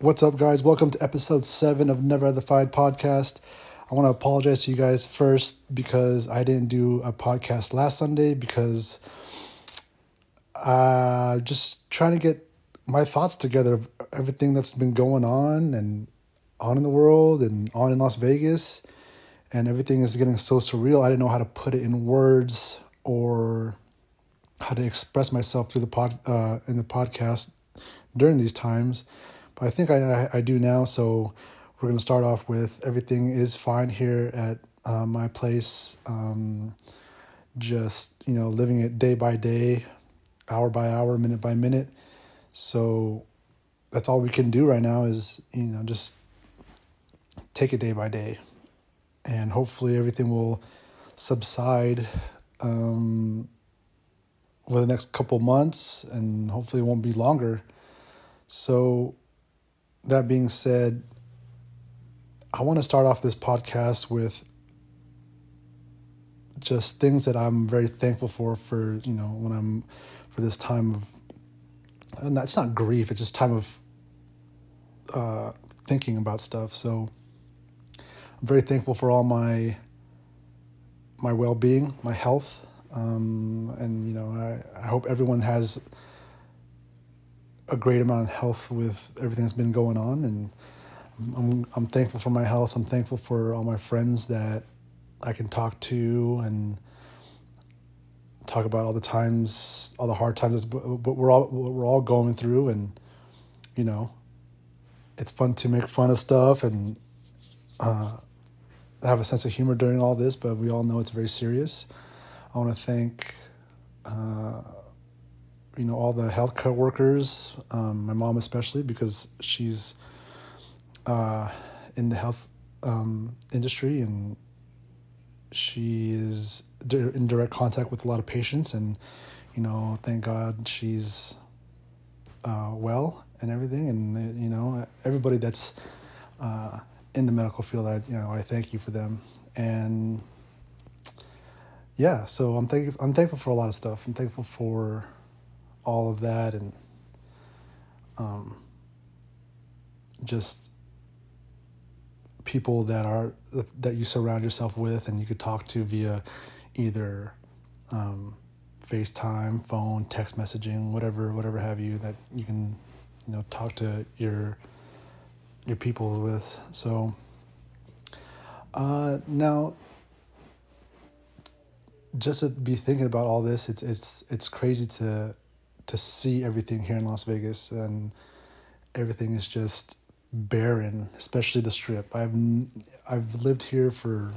What's up, guys? Welcome to episode seven of Never Fight podcast. I want to apologize to you guys first because I didn't do a podcast last Sunday because uh just trying to get my thoughts together of everything that's been going on and on in the world and on in Las Vegas and everything is getting so surreal. I didn't know how to put it in words or how to express myself through the pod uh, in the podcast during these times. But I think I, I, do now. So we're going to start off with everything is fine here at uh, my place. Um, just, you know, living it day by day, hour by hour, minute by minute. So that's all we can do right now is, you know, just take it day by day. And hopefully everything will subside um, over the next couple months and hopefully it won't be longer. So that being said, I want to start off this podcast with just things that I'm very thankful for for you know when I'm for this time of it's not grief it's just time of uh, thinking about stuff so I'm very thankful for all my my well-being my health um, and you know I, I hope everyone has a great amount of health with everything that's been going on, and I'm I'm thankful for my health. I'm thankful for all my friends that I can talk to and talk about all the times, all the hard times. But we're all we're all going through, and you know, it's fun to make fun of stuff and uh, have a sense of humor during all this. But we all know it's very serious. I want to thank. Uh, you know all the healthcare workers, um, my mom especially because she's uh, in the health um, industry and she is in direct contact with a lot of patients and you know thank God she's uh, well and everything and you know everybody that's uh, in the medical field I you know I thank you for them. And yeah so I'm thankful I'm thankful for a lot of stuff. I'm thankful for all of that and um, just people that are that you surround yourself with and you could talk to via either um, FaceTime, phone, text messaging, whatever, whatever have you that you can, you know, talk to your your people with. So uh, now, just to be thinking about all this, it's it's it's crazy to to see everything here in Las Vegas, and everything is just barren, especially the Strip. I've I've lived here for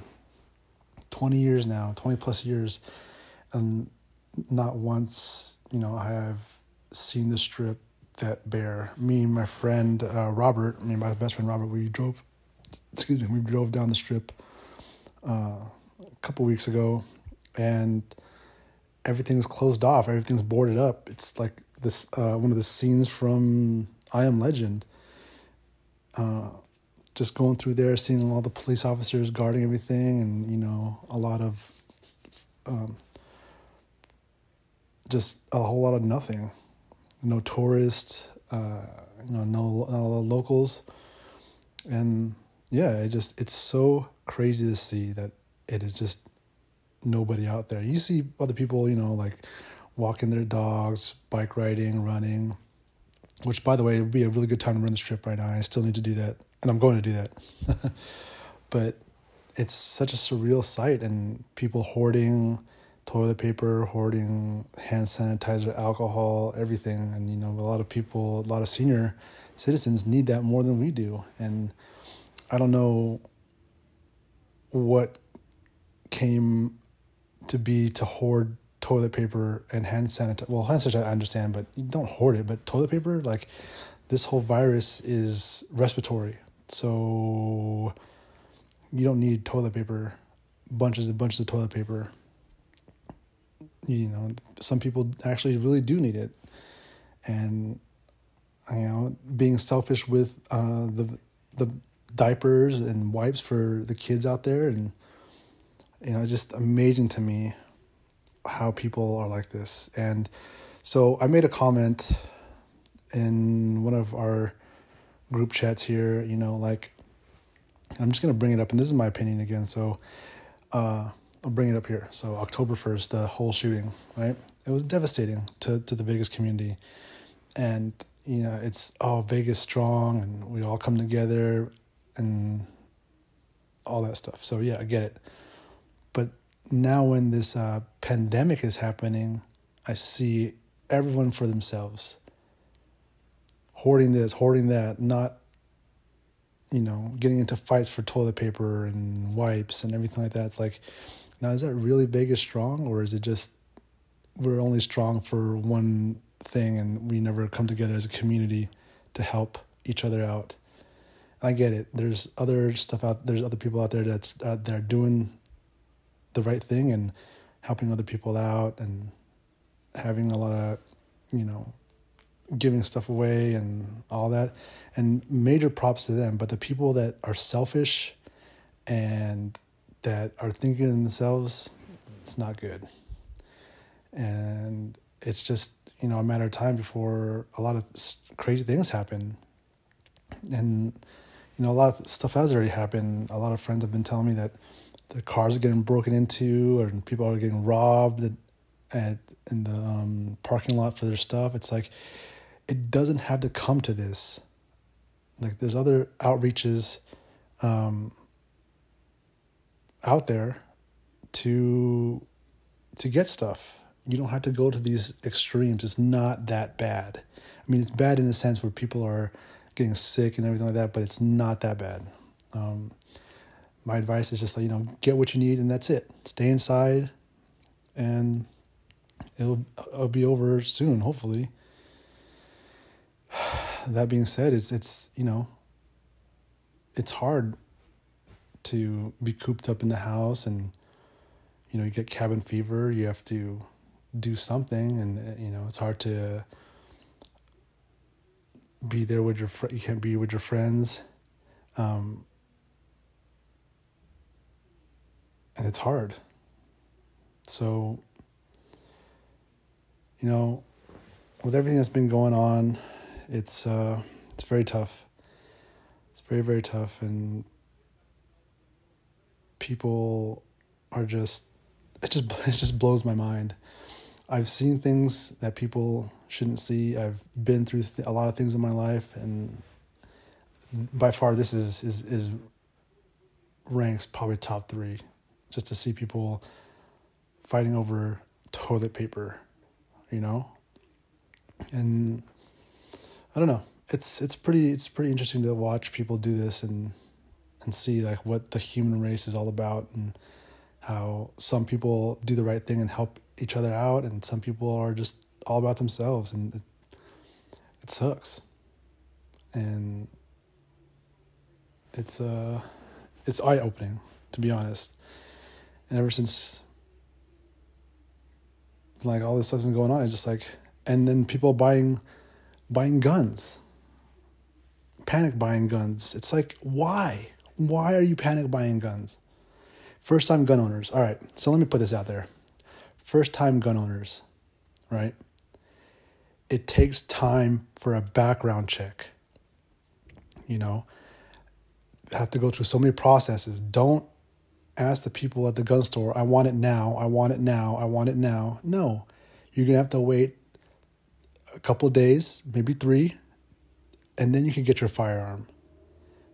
twenty years now, twenty plus years, and not once, you know, I have seen the Strip that bear. Me and my friend uh, Robert, me and my best friend Robert, we drove. Excuse me, we drove down the Strip uh, a couple weeks ago, and everything's closed off, everything's boarded up. It's like this uh, one of the scenes from I Am Legend. Uh, just going through there, seeing all the police officers guarding everything, and you know a lot of, um, just a whole lot of nothing. No tourists, uh, you know, no, no locals, and yeah, it just it's so crazy to see that it is just nobody out there. You see other people, you know, like walking their dogs, bike riding, running, which by the way, would be a really good time to run the strip right now. I still need to do that, and I'm going to do that. but it's such a surreal sight, and people hoarding toilet paper, hoarding hand sanitizer, alcohol, everything. And, you know, a lot of people, a lot of senior citizens need that more than we do. And I don't know what came to be to hoard toilet paper and hand sanitizer. Well, hand sanitizer I understand, but you don't hoard it. But toilet paper, like this whole virus is respiratory, so you don't need toilet paper, bunches and bunches of toilet paper. You know, some people actually really do need it, and you know, being selfish with uh, the the diapers and wipes for the kids out there and you know, it's just amazing to me how people are like this. And so I made a comment in one of our group chats here, you know, like I'm just gonna bring it up, and this is my opinion again. So uh, I'll bring it up here. So October first, the whole shooting, right? It was devastating to to the Vegas community, and you know, it's oh Vegas strong, and we all come together, and all that stuff. So yeah, I get it. But now when this uh, pandemic is happening, I see everyone for themselves, hoarding this, hoarding that, not you know, getting into fights for toilet paper and wipes and everything like that. It's like, now is that really Vegas strong, or is it just we're only strong for one thing and we never come together as a community to help each other out? I get it. There's other stuff out. There's other people out there that's uh, that are doing the right thing and helping other people out and having a lot of, you know, giving stuff away and all that. And major props to them. But the people that are selfish and that are thinking of themselves, it's not good. And it's just, you know, a matter of time before a lot of crazy things happen. And, you know, a lot of stuff has already happened. A lot of friends have been telling me that the cars are getting broken into and people are getting robbed at in the um, parking lot for their stuff. It's like, it doesn't have to come to this. Like there's other outreaches um, out there to to get stuff. You don't have to go to these extremes. It's not that bad. I mean, it's bad in a sense where people are getting sick and everything like that, but it's not that bad. Um, my advice is just like you know, get what you need and that's it. Stay inside, and it'll it'll be over soon, hopefully that being said, it's it's you know, it's hard to be cooped up in the house and you know you get cabin fever. You have to do something, and you know it's hard to be there with your fr- you can't be with your friends. Um, and it's hard. So, you know, with everything that's been going on, it's uh, it's very tough. It's very very tough, and people are just it just it just blows my mind. I've seen things that people shouldn't see. I've been through th- a lot of things in my life, and by far this is is is ranks probably top three. Just to see people fighting over toilet paper, you know, and I don't know. It's it's pretty it's pretty interesting to watch people do this and and see like what the human race is all about and how some people do the right thing and help each other out and some people are just all about themselves and it, it sucks. And it's uh it's eye opening to be honest. And ever since like all this stuff's been going on, it's just like and then people buying buying guns, panic buying guns. It's like, why? Why are you panic buying guns? First time gun owners. All right, so let me put this out there. First time gun owners, right? It takes time for a background check. You know, have to go through so many processes. Don't ask the people at the gun store, I want it now, I want it now, I want it now. No, you're going to have to wait a couple days, maybe three, and then you can get your firearm.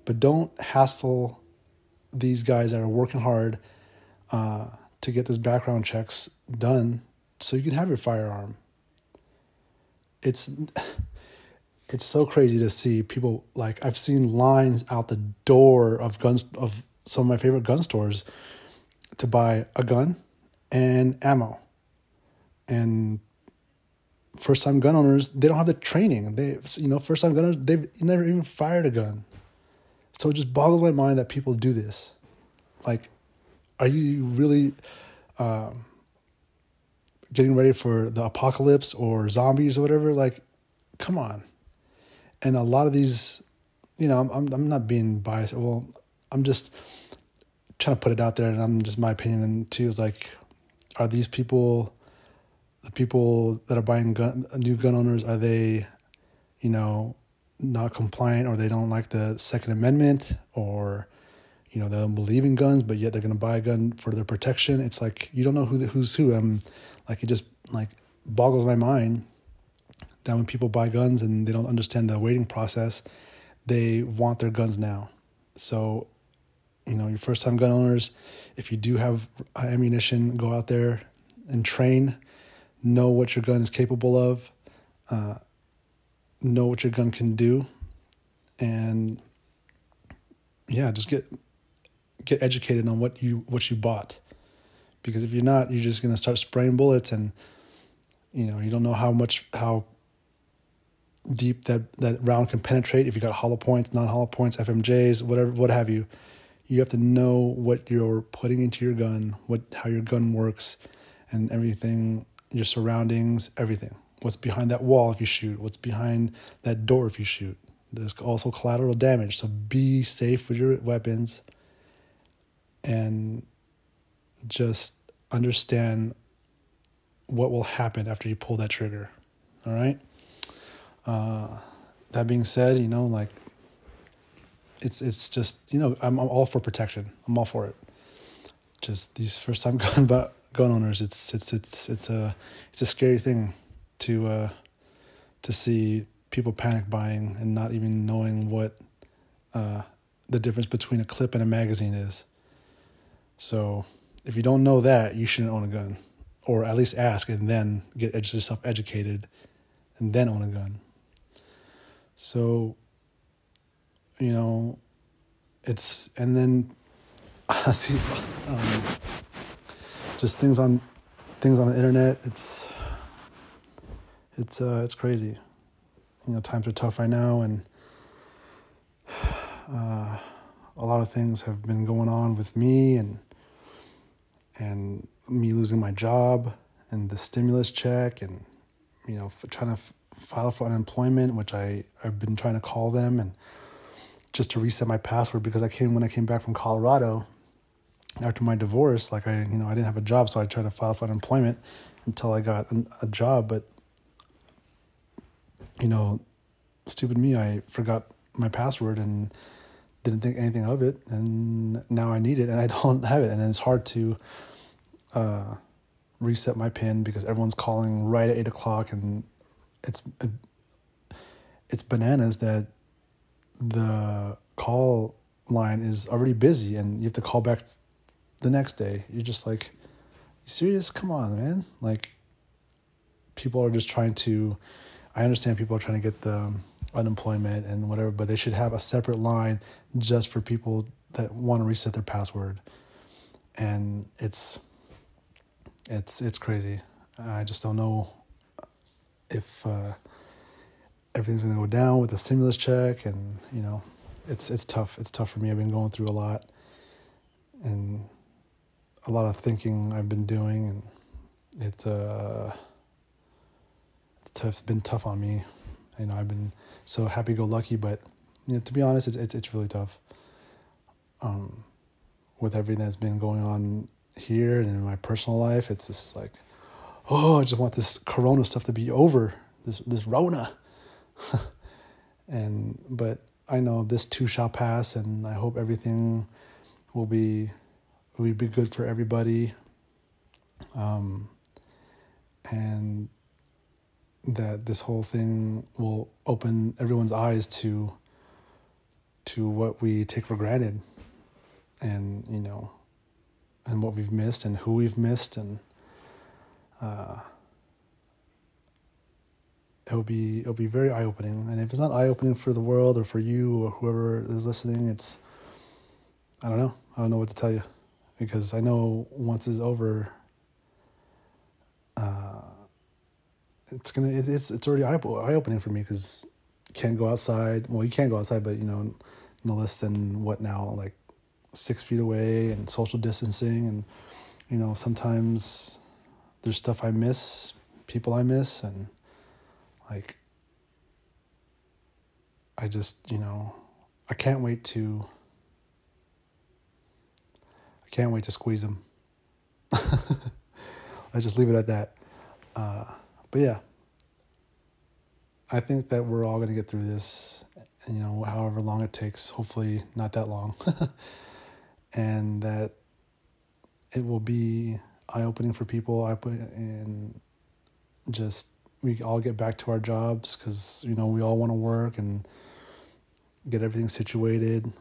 But don't hassle these guys that are working hard uh, to get this background checks done so you can have your firearm. It's it's so crazy to see people like I've seen lines out the door of guns of some of my favorite gun stores to buy a gun and ammo. And first time gun owners they don't have the training. They you know first time gun owners they've never even fired a gun so it just boggles my mind that people do this. Like are you really um, getting ready for the apocalypse or zombies or whatever? Like come on. And a lot of these you know i'm i'm, not being biased. Well i'm just trying to put it out there, and I'm just my opinion too is like, are these people, the people that are buying gun, new gun owners, are they, you know, not compliant or they don't like the Second Amendment or, you know, they don't believe in guns, but yet they're going to buy a gun for their protection. It's like you don't know who the, who's who. I'm like it just like boggles my mind that when people buy guns and they don't understand the waiting process, they want their guns now. So, you know, your first time gun owners, if you do have ammunition, go out there and train, know what your gun is capable of, uh, know what your gun can do, and yeah, just get get educated on what you what you bought. Because if you're not, you're just gonna start spraying bullets and you know, you don't know how much how deep that, that round can penetrate. If you got hollow points, non hollow points, FMJs, whatever, what have you, you have to know what you're putting into your gun, what how your gun works, and everything, your surroundings, everything. What's behind that wall if you shoot? What's behind that door if you shoot? There's also collateral damage. So be safe with your weapons, and just understand what will happen after you pull that trigger. All right. Uh, that being said, you know, like it's it's just you know I'm, I'm all for protection. I'm all for it. Just these first time gun gun owners, it's it's it's it's a it's a scary thing to uh, to see people panic buying and not even knowing what uh, the difference between a clip and a magazine is. So if you don't know that, you shouldn't own a gun, or at least ask and then get yourself educated, and then own a gun. So, you know, it's and then I see um, just things on things on the internet. It's it's uh, it's crazy. You know, times are tough right now, and uh, a lot of things have been going on with me, and and me losing my job, and the stimulus check, and you know, trying to file for unemployment, which I, I've been trying to call them and just to reset my password because I came when I came back from Colorado after my divorce, like I, you know, I didn't have a job, so I tried to file for unemployment until I got a job. But you know, stupid me, I forgot my password and didn't think anything of it, and now I need it and I don't have it, and it's hard to uh, reset my pin because everyone's calling right at eight o'clock and it's it's bananas that the call line is already busy and you have to call back the next day. You're just like, you serious? Come on, man. Like, people are just trying to, I understand people are trying to get the unemployment and whatever, but they should have a separate line just for people that want to reset their password. And it's, it's, it's crazy. I just don't know if uh, everything's to go down with the stimulus check, and you know, it's it's tough. It's tough for me. I've been going through a lot, and a lot of thinking I've been doing, and it's uh, tough. Been tough on me. You know, I've been so happy go lucky, but you know, to be honest, it's it's it's really tough. Um, with everything that's been going on here and in my personal life, it's just like oh, I just want this Corona stuff to be over. This this Rona. and but I know this too shall pass, and I hope everything will be will be good for everybody. Um, and that this whole thing will open everyone's eyes to to what we take for granted and you know and what we've missed and who we've missed and uh, it'll be it'll be very eye opening. And if it's not eye opening for the world or for you or whoever is listening, it's I don't know. I don't know what to tell you because I know once it's over, it's gonna it, it's it's already eye opening for me because can't go outside. Well, you can't go outside, but you know, no less than what now like six feet away and social distancing and you know sometimes there's stuff I miss, people I miss, and like I just, you know, I can't wait to I can't wait to squeeze them. Let's just leave it at that. Uh, but yeah, I think that we're all going to get through this, you know, however long it takes, hopefully not that long. and that it will be eye opening for people. I put in just we all get back to our jobs because you know we all want to work and get everything situated.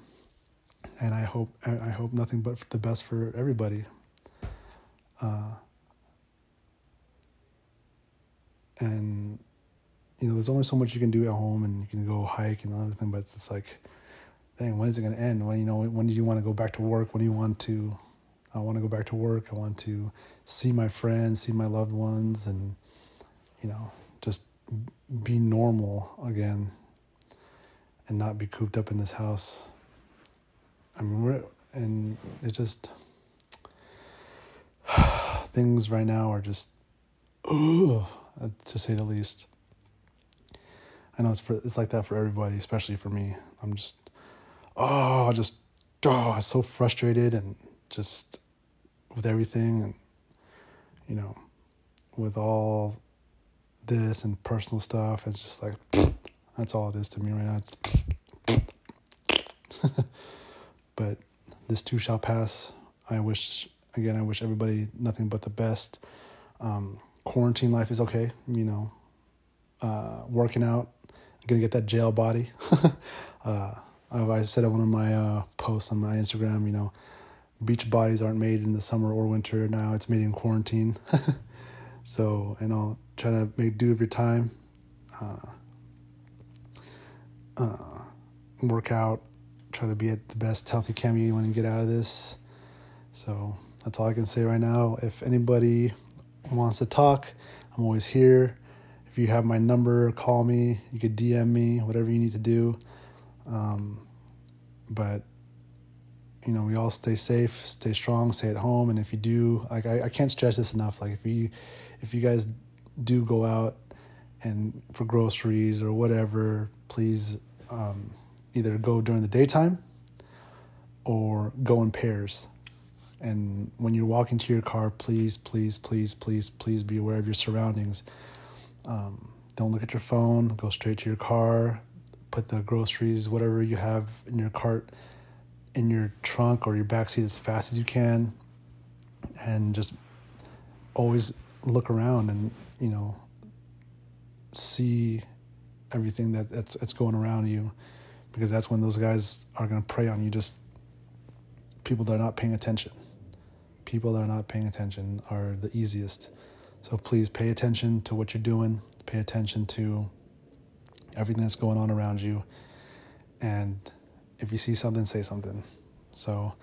And I hope I hope nothing but the best for everybody. Uh, and you know, there's only so much you can do at home, and you can go hike and everything. But it's just like, dang, when is it going to end? When you know, when do you want to go back to work? When do you want to? I want to go back to work. I want to see my friends, see my loved ones, and you know, just be normal again, and not be cooped up in this house. I mean, we're and it just things right now are just, ugh, to say the least. I know it's for it's like that for everybody, especially for me. I'm just oh, just oh, so frustrated and just with everything and you know, with all this and personal stuff, it's just like that's all it is to me right now. but this too shall pass. I wish again, I wish everybody nothing but the best. Um, quarantine life is okay, you know. Uh, working out I'm gonna get that jail body. uh, I said on one of my uh, posts on my Instagram, you know, beach bodies aren't made in the summer or winter. Now it's made in quarantine. so you know, try to make do of your time. Uh, uh, work out. Try to be at the best health you can be when you get out of this. So that's all I can say right now. If anybody wants to talk, I'm always here. If you have my number, call me. You could DM me, whatever you need to do. Um, but you know, we all stay safe, stay strong, stay at home, and if you do, like I, I can't stress this enough. Like if you, if you guys do go out and for groceries or whatever, please um, either go during the daytime or go in pairs. And when you're walking to your car, please, please, please, please, please be aware of your surroundings. Um, don't look at your phone. Go straight to your car. Put the groceries, whatever you have in your cart, in your trunk or your back seat as fast as you can, and just always look around and you know see everything that that's, that's going around you, because that's when those guys are going to prey on you. Just people that are not paying attention. People that are not paying attention are the easiest so please pay attention to what you're doing, pay attention to everything that's going on around you. And if you see something, say something. So,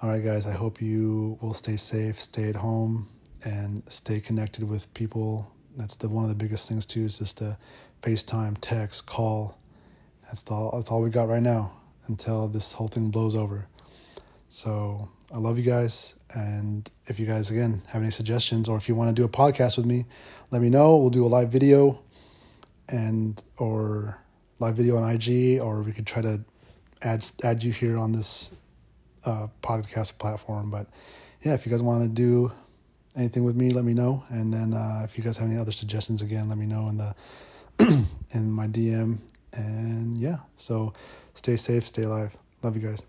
all right, guys, I hope you will stay safe, stay at home, and stay connected with people. That's the one of the biggest things too. Is just to FaceTime, text, call. That's all. That's all we got right now until this whole thing blows over. So I love you guys. And if you guys, again, have any suggestions or if you want to do a podcast with me, let me know. We'll do a live video and or live video on IG or we could try to add add you here on this uh, podcast platform. But yeah, if you guys want to do anything with me, let me know. And then uh, if you guys have any other suggestions, again, let me know in the in my DM. And yeah, so stay safe, stay alive. Love you guys.